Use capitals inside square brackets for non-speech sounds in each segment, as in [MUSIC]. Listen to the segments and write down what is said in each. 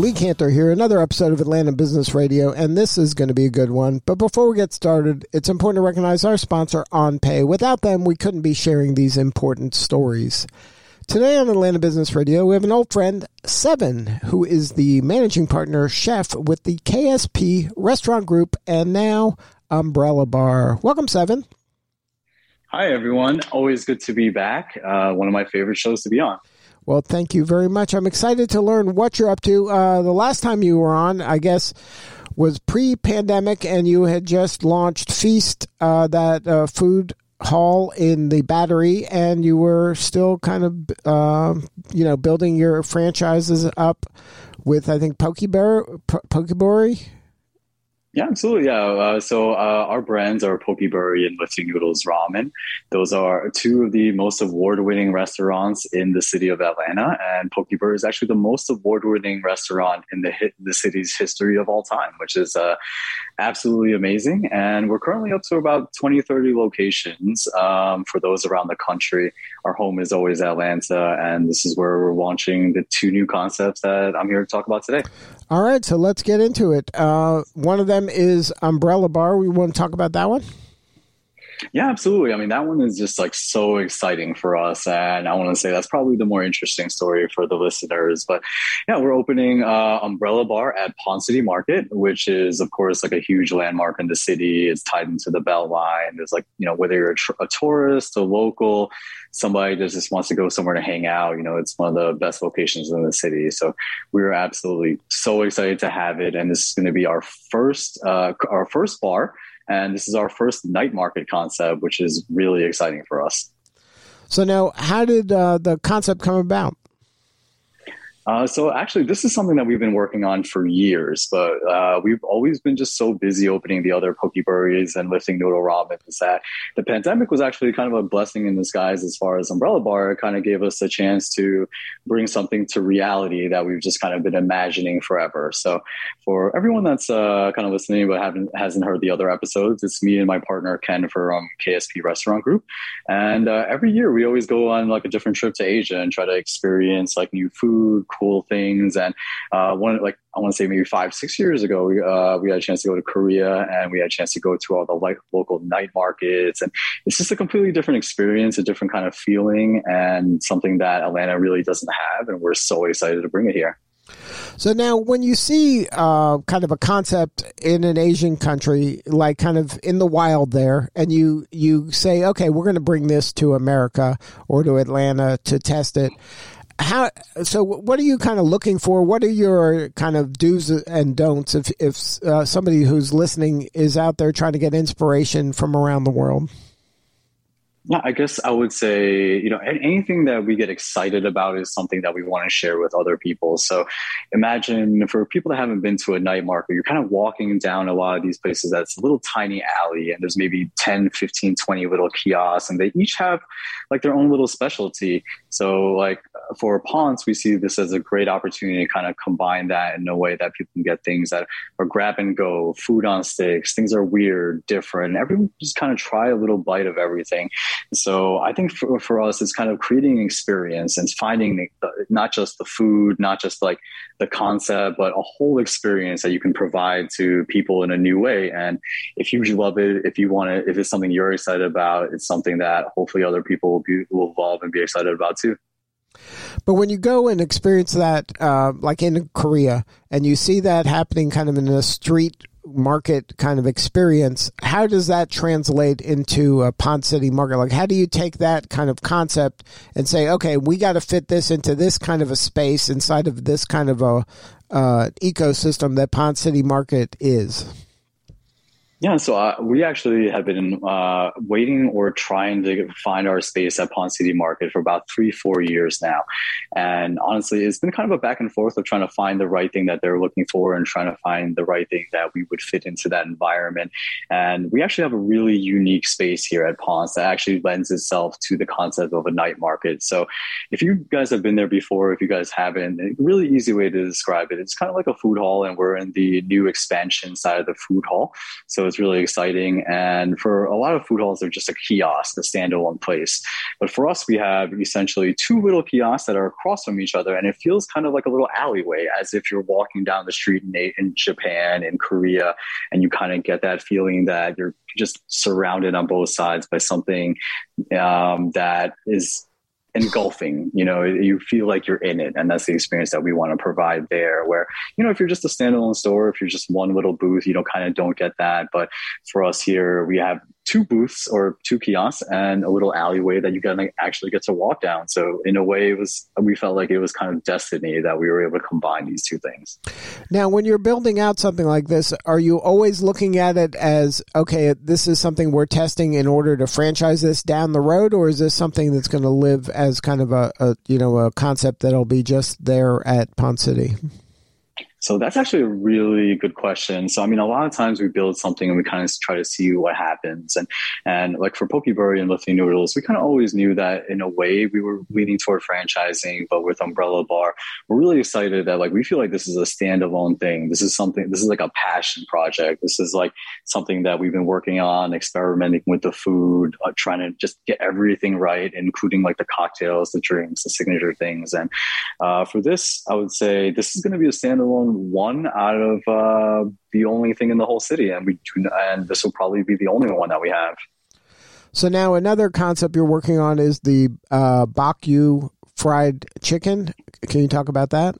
Lee Kantor here, another episode of Atlanta Business Radio, and this is going to be a good one. But before we get started, it's important to recognize our sponsor, OnPay. Without them, we couldn't be sharing these important stories. Today on Atlanta Business Radio, we have an old friend, Seven, who is the managing partner chef with the KSP Restaurant Group and now Umbrella Bar. Welcome, Seven. Hi, everyone. Always good to be back. Uh, one of my favorite shows to be on. Well, thank you very much. I'm excited to learn what you're up to. Uh, the last time you were on, I guess, was pre pandemic, and you had just launched Feast, uh, that uh, food hall in the battery, and you were still kind of, uh, you know, building your franchises up with, I think, Poke Burri. Pokeberry. Yeah, absolutely. Yeah. Uh, so uh, our brands are Poke Burri and Lifting Noodles Ramen. Those are two of the most award-winning restaurants in the city of Atlanta, and Poke Burri is actually the most award-winning restaurant in the hit, the city's history of all time, which is uh, absolutely amazing. And we're currently up to about 20, 30 locations um, for those around the country. Our home is always Atlanta, and this is where we're launching the two new concepts that I'm here to talk about today. All right, so let's get into it. Uh, one of them is Umbrella Bar. We want to talk about that one. Yeah, absolutely. I mean, that one is just like so exciting for us. And I want to say that's probably the more interesting story for the listeners. But yeah, we're opening uh, Umbrella Bar at Ponce City Market, which is, of course, like a huge landmark in the city. It's tied into the Beltline. There's like, you know, whether you're a, tr- a tourist, a local, somebody that just wants to go somewhere to hang out, you know, it's one of the best locations in the city. So we are absolutely so excited to have it. And this is going to be our first, uh, our first bar and this is our first night market concept, which is really exciting for us. So now, how did uh, the concept come about? Uh, so actually, this is something that we've been working on for years, but uh, we've always been just so busy opening the other Poke Burris and lifting Noodle Ramens that the pandemic was actually kind of a blessing in disguise as far as Umbrella Bar. It kind of gave us a chance to bring something to reality that we've just kind of been imagining forever. So for everyone that's uh, kind of listening but haven't hasn't heard the other episodes, it's me and my partner Ken from KSP Restaurant Group, and uh, every year we always go on like a different trip to Asia and try to experience like new food cool things. And uh, one like I want to say maybe five six years ago, we uh, we had a chance to go to Korea and we had a chance to go to all the like local night markets, and it's just a completely different experience, a different kind of feeling, and something that Atlanta really doesn't have, and we're so excited to bring it here. So now, when you see uh, kind of a concept in an Asian country, like kind of in the wild there, and you you say, okay, we're going to bring this to America or to Atlanta to test it how so what are you kind of looking for what are your kind of do's and don'ts if if uh, somebody who's listening is out there trying to get inspiration from around the world yeah, I guess I would say, you know, anything that we get excited about is something that we want to share with other people. So imagine for people that haven't been to a night market, you're kind of walking down a lot of these places that's a little tiny alley and there's maybe 10, 15, 20 little kiosks and they each have like their own little specialty. So like for Ponce, we see this as a great opportunity to kind of combine that in a way that people can get things that are grab and go, food on sticks, things are weird, different. Everyone just kind of try a little bite of everything. So I think for, for us, it's kind of creating an experience and finding the, not just the food, not just like the concept, but a whole experience that you can provide to people in a new way. And if you love it, if you want to, if it's something you're excited about, it's something that hopefully other people will, be, will evolve and be excited about. But when you go and experience that, uh, like in Korea, and you see that happening kind of in a street market kind of experience, how does that translate into a Ponce City market? Like, how do you take that kind of concept and say, okay, we got to fit this into this kind of a space inside of this kind of a uh, ecosystem that Ponce City market is? Yeah, so uh, we actually have been uh, waiting or trying to find our space at Ponce City Market for about three, four years now. And honestly, it's been kind of a back and forth of trying to find the right thing that they're looking for and trying to find the right thing that we would fit into that environment. And we actually have a really unique space here at Ponce that actually lends itself to the concept of a night market. So if you guys have been there before, if you guys haven't, a really easy way to describe it, it's kind of like a food hall, and we're in the new expansion side of the food hall. So it's really exciting. And for a lot of food halls, they're just a kiosk, a standalone place. But for us, we have essentially two little kiosks that are across from each other, and it feels kind of like a little alleyway, as if you're walking down the street in, in Japan, in Korea, and you kind of get that feeling that you're just surrounded on both sides by something um, that is engulfing you know you feel like you're in it. And that's the experience that we want to provide there where you know if you're just a standalone store if you're just one little booth you know kind of don't get that. But for us here we have two booths or two kiosks and a little alleyway that you can actually get to walk down. So in a way, it was we felt like it was kind of destiny that we were able to combine these two things. Now, when you're building out something like this, are you always looking at it as okay, this is something we're testing in order to franchise this down the road, or is this something that's going to live as kind of a, a you know a concept that'll be just there at Ponce City? So that's actually a really good question. So I mean, a lot of times we build something and we kind of try to see what happens. And and like for Poke Burri and Lifting Noodles, we kind of always knew that in a way we were leaning toward franchising, but with Umbrella Bar, we're really excited that like we feel like this is a standalone thing. This is something. This is like a passion project. This is like something that we've been working on, experimenting with the food, uh, trying to just get everything right, including like the cocktails, the drinks, the signature things. And uh, for this, I would say this is going to be a standalone one out of uh, the only thing in the whole city, and we do, and this will probably be the only one that we have. So now another concept you're working on is the uh, Bakyu fried chicken. Can you talk about that?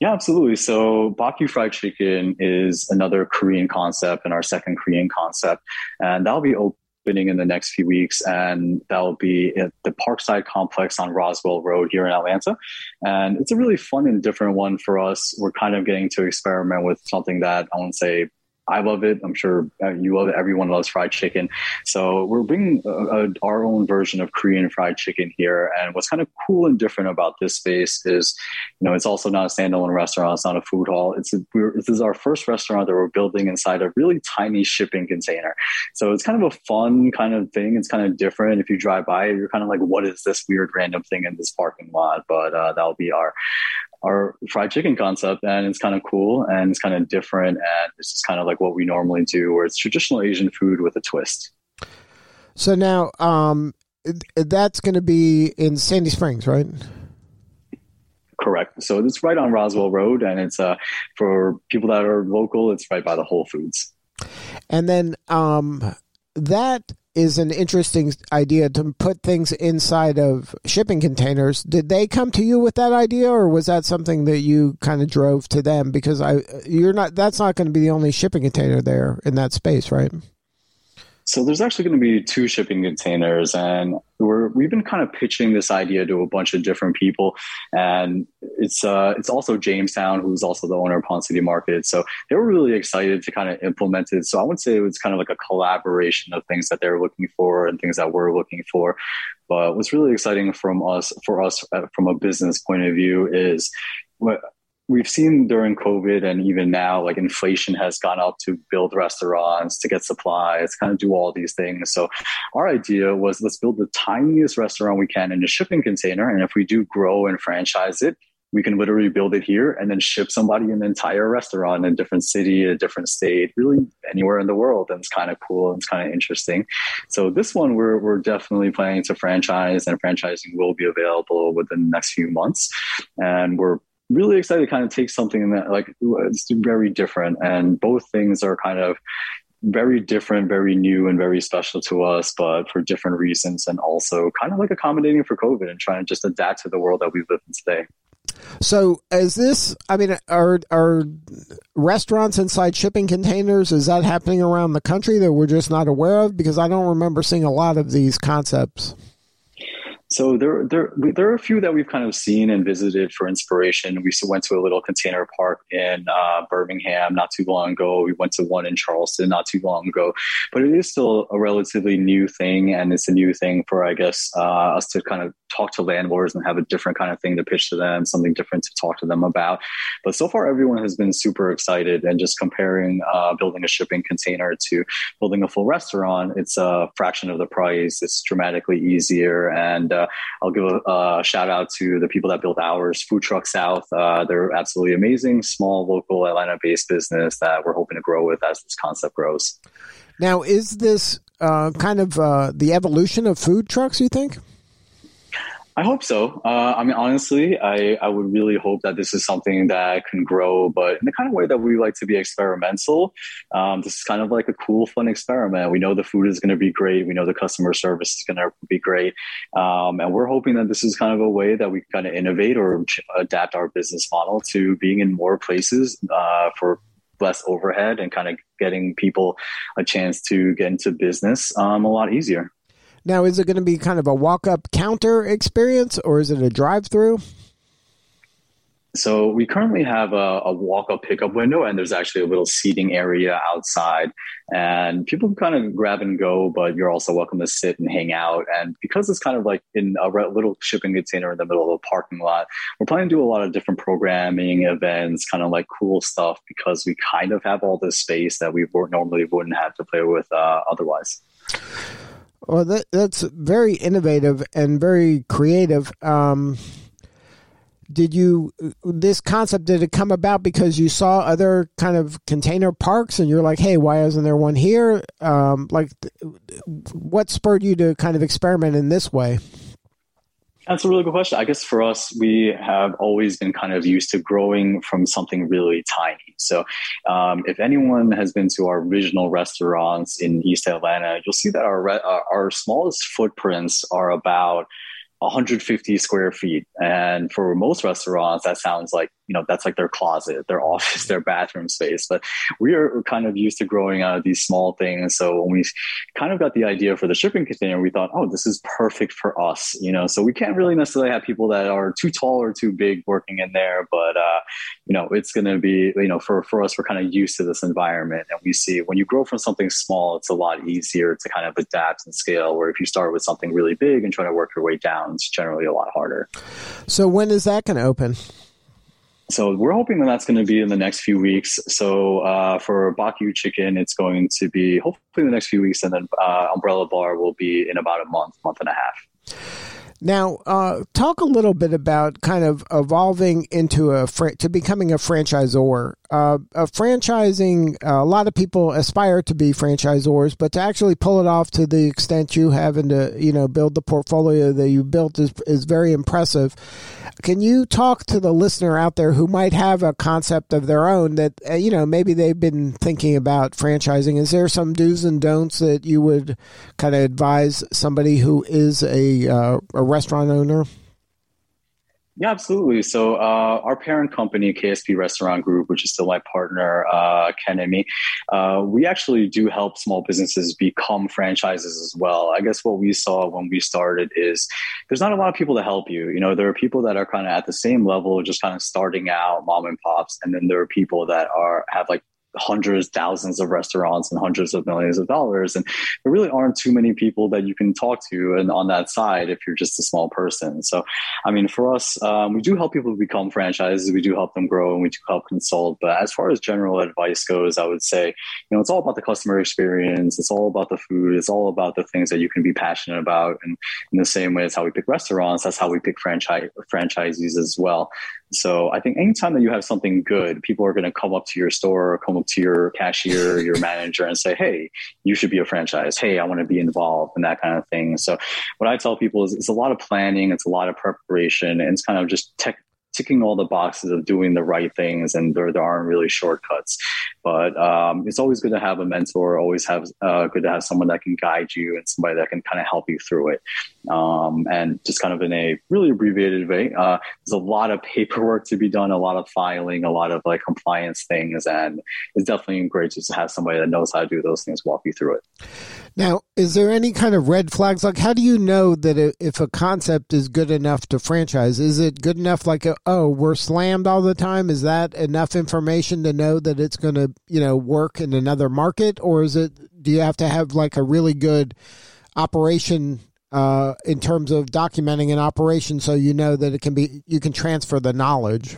Yeah, absolutely. So Bakyu fried chicken is another Korean concept and our second Korean concept, and that'll be open opening in the next few weeks, and that will be at the Parkside Complex on Roswell Road here in Atlanta. And it's a really fun and different one for us. We're kind of getting to experiment with something that I won't say I love it. I'm sure uh, you love it. Everyone loves fried chicken. So we're bringing a, a, our own version of Korean fried chicken here. And what's kind of cool and different about this space is, you know, it's also not a standalone restaurant. It's not a food hall. It's a, this is our first restaurant that we're building inside a really tiny shipping container. So it's kind of a fun kind of thing. It's kind of different. If you drive by, you're kind of like, what is this weird random thing in this parking lot? But uh, that'll be our our fried chicken concept and it's kind of cool and it's kind of different and it's just kind of like what we normally do where it's traditional asian food with a twist. So now um, that's going to be in sandy springs right? Correct. So it's right on roswell road and it's uh, for people that are local it's right by the whole foods. And then um, that is an interesting idea to put things inside of shipping containers. Did they come to you with that idea, or was that something that you kind of drove to them? Because I, you're not. That's not going to be the only shipping container there in that space, right? So there's actually going to be two shipping containers, and we're we've been kind of pitching this idea to a bunch of different people, and it's uh, it's also Jamestown, who's also the owner of Ponce City Market. So they were really excited to kind of implement it. So I would say it was kind of like a collaboration of things that they're looking for and things that we're looking for. But what's really exciting from us for us uh, from a business point of view is what we've seen during COVID and even now, like inflation has gone up to build restaurants, to get supplies, kind of do all these things. So our idea was let's build the tiniest restaurant we can in a shipping container. And if we do grow and franchise it, we can literally build it here and then ship somebody an entire restaurant in a different city, a different state, really anywhere in the world. And it's kind of cool and it's kind of interesting. So this one we're we're definitely planning to franchise and franchising will be available within the next few months. And we're really excited to kind of take something that like it's very different. And both things are kind of very different very new and very special to us but for different reasons and also kind of like accommodating for covid and trying to just adapt to the world that we live in today. So is this i mean are are restaurants inside shipping containers is that happening around the country that we're just not aware of? Because i don't remember seeing a lot of these concepts So there, there, there are a few that we've kind of seen and visited for inspiration. We went to a little container park in uh, Birmingham not too long ago. We went to one in Charleston not too long ago, but it is still a relatively new thing, and it's a new thing for I guess uh, us to kind of talk to landlords and have a different kind of thing to pitch to them, something different to talk to them about. But so far, everyone has been super excited, and just comparing uh, building a shipping container to building a full restaurant, it's a fraction of the price. It's dramatically easier and uh, I'll give a, shout out to the people that built ours, Food Truck South. Uh, they're absolutely amazing, small, local, Atlanta based business that we're hoping to grow with as this concept grows. Now, is this uh, kind of uh, the evolution of food trucks, you think? I hope so. Uh, I mean, honestly, I, I would really hope that this is something that can grow, but in the kind of way that we like to be experimental. Um, this is kind of like a cool, fun experiment. We know the food is going to be great. We know the customer service is going to be great. Um, and we're hoping that this is kind of a way that we kind of innovate or adapt our business model to being in more places uh, for less overhead and kind of getting people a chance to get into business um, a lot easier. Now, is it going to be kind of a walk up counter experience or is it a drive through? So we currently have a, a walk-up pickup window, and there's actually a little seating area outside, and people can kind of grab and go, but you're also welcome to sit and hang out. And because it's kind of like in a little shipping container in the middle of a parking lot, we're planning to do a lot of different programming events, kind of like cool stuff, because we kind of have all this space that we normally wouldn't have to play with uh, otherwise. Well, that, that's very innovative and very creative. Um, did you this concept did it come about because you saw other kind of container parks and you're like, hey, why isn't there one here? Um, like, what spurred you to kind of experiment in this way? That's a really good question. I guess for us, we have always been kind of used to growing from something really tiny. So, um, if anyone has been to our original restaurants in East Atlanta, you'll see that our re- our smallest footprints are about 150 square feet. And for most restaurants, that sounds like you know that's like their closet their [LAUGHS] office their bathroom space. But we are kind of used to growing out of these small things. So when we kind of got the idea for the shipping container we thought oh this is perfect for us you know? So we can't really necessarily have people that are too tall or too big working in there but uh, you know it's going to be you know for, for us we're kind of used to this environment. And we see when you grow from something small it's a lot easier to kind of adapt and scale where if you start with something really big and try to work your way down it's generally a lot harder. So when is that going to open so we're hoping that that's going to be in the next few weeks. So uh, for Baku Chicken, it's going to be hopefully in the next few weeks, and then uh, Umbrella Bar will be in about a month, month and a half. Now, uh, talk a little bit about kind of evolving into a fr- to becoming a franchisor. Uh, a franchising, uh, a lot of people aspire to be franchisors, but to actually pull it off to the extent you have and to you know build the portfolio that you built is is very impressive. Can you talk to the listener out there who might have a concept of their own that uh, you know maybe they've been thinking about franchising? Is there some do's and don'ts that you would kind of advise somebody who is a, uh, a restaurant owner? Yeah, absolutely. So uh, our parent company, KSP Restaurant Group, which is still my partner, uh, Ken and me, uh, we actually do help small businesses become franchises as well. I guess what we saw when we started is there's not a lot of people to help you. You know, there are people that are kind of at the same level, just kind of starting out, mom and pops, and then there are people that are have like hundreds, thousands of restaurants and hundreds of millions of dollars. And there really aren't too many people that you can talk to and on that side if you're just a small person. So, I mean, for us, um, we do help people become franchises. We do help them grow and we do help consult. But as far as general advice goes, I would say, you know, it's all about the customer experience. It's all about the food. It's all about the things that you can be passionate about. And in the same way as how we pick restaurants, that's how we pick franchise franchisees as well. So I think anytime that you have something good, people are going to come up to your store or come up to your cashier, your manager and say, Hey, you should be a franchise. Hey, I want to be involved and that kind of thing. So what I tell people is it's a lot of planning. It's a lot of preparation and it's kind of just tech, ticking all the boxes of doing the right things and there, there aren't really shortcuts. But um, it's always good to have a mentor always have uh, good to have someone that can guide you and somebody that can kind of help you through it. Um, and just kind of in a really abbreviated way uh, there's a lot of paperwork to be done a lot of filing a lot of like compliance things and it's definitely great just to have somebody that knows how to do those things walk you through it Now, is there any kind of red flags? Like, how do you know that if a concept is good enough to franchise? Is it good enough, like, oh, we're slammed all the time? Is that enough information to know that it's going to, you know, work in another market? Or is it, do you have to have like a really good operation uh, in terms of documenting an operation so you know that it can be, you can transfer the knowledge?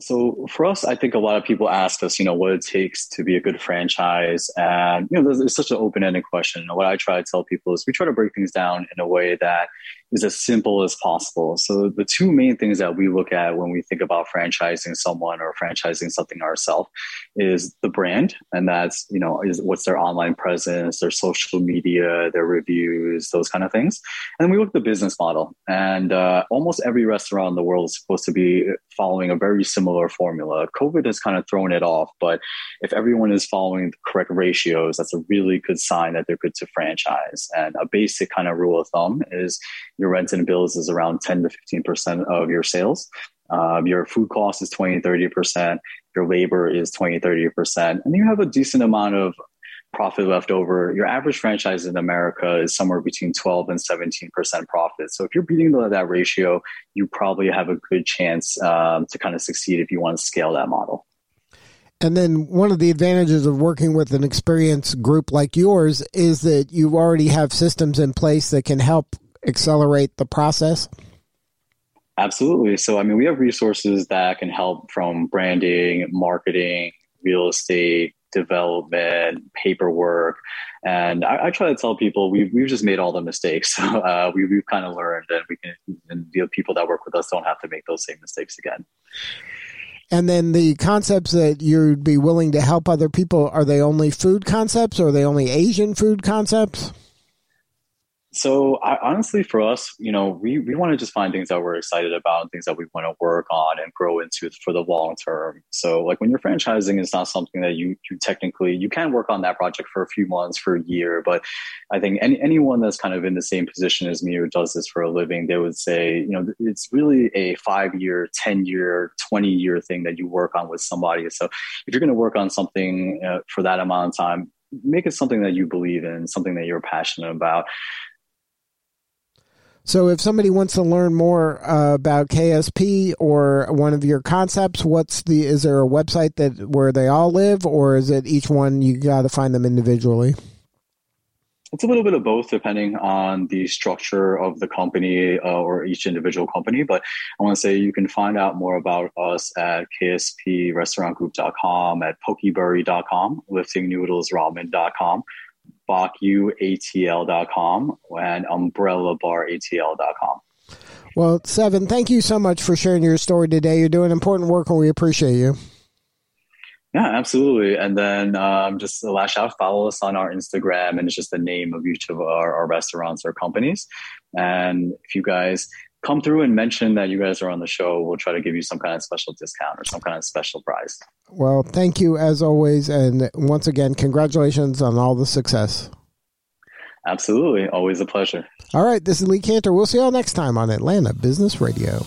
So for us, I think a lot of people ask us, you know, what it takes to be a good franchise, and you know, it's such an open-ended question. And what I try to tell people is we try to break things down in a way that is as simple as possible. So the two main things that we look at when we think about franchising someone or franchising something ourselves is the brand, and that's you know is what's their online presence, their social media, their reviews, those kind of things. And we look at the business model, and uh, almost every restaurant in the world is supposed to be following a very similar formula. COVID has kind of thrown it off, but if everyone is following the correct ratios, that's a really good sign that they're good to franchise. And a basic kind of rule of thumb is your rent and bills is around 10 to 15% of your sales. Um, your food cost is 20, 30%. Your labor is 20, 30%. And you have a decent amount of profit left over. Your average franchise in America is somewhere between 12 and 17% profit. So if you're beating that ratio, you probably have a good chance um, to kind of succeed if you want to scale that model. And then one of the advantages of working with an experienced group like yours is that you already have systems in place that can help accelerate the process? Absolutely. So, I mean, we have resources that can help from branding, marketing, real estate, development, paperwork. And I, I try to tell people we've, we've just made all the mistakes. [LAUGHS] Uh, we, we've kind of learned and we can, and the people that work with us don't have to make those same mistakes again. And then the concepts that you'd be willing to help other people, are they only food concepts or are they only Asian food concepts? So I, honestly, for us, you know, we, we want to just find things that we're excited about things that we want to work on and grow into for the long term. So like when you're franchising, it's not something that you, you technically, you can work on that project for a few months, for a year. But I think any, anyone that's kind of in the same position as me or does this for a living, they would say, you know, it's really a five year, 10 year, 20 year thing that you work on with somebody. So if you're going to work on something uh, for that amount of time, make it something that you believe in, something that you're passionate about. So, if somebody wants to learn more uh, about KSP or one of your concepts, what's the? Is there a website that where they all live, or is it each one you got to find them individually? It's a little bit of both, depending on the structure of the company uh, or each individual company. But I want to say you can find out more about us at ksprestaurantgroup.com, at pokeburri.com, liftingnoodlesramen.com, bakuatl.com and umbrellabaratl.com. Well, Seven, thank you so much for sharing your story today. You're doing important work and we appreciate you. Yeah, absolutely. And then um, just the last shout, follow us on our Instagram, and it's just the name of each of our, our restaurants or companies. And if you guys come through and mention that you guys are on the show, we'll try to give you some kind of special discount or some kind of special prize. Well, thank you as always. And once again, congratulations on all the success. Absolutely. Always a pleasure. All right. This is Lee Kantor. We'll see you all next time on Atlanta Business Radio.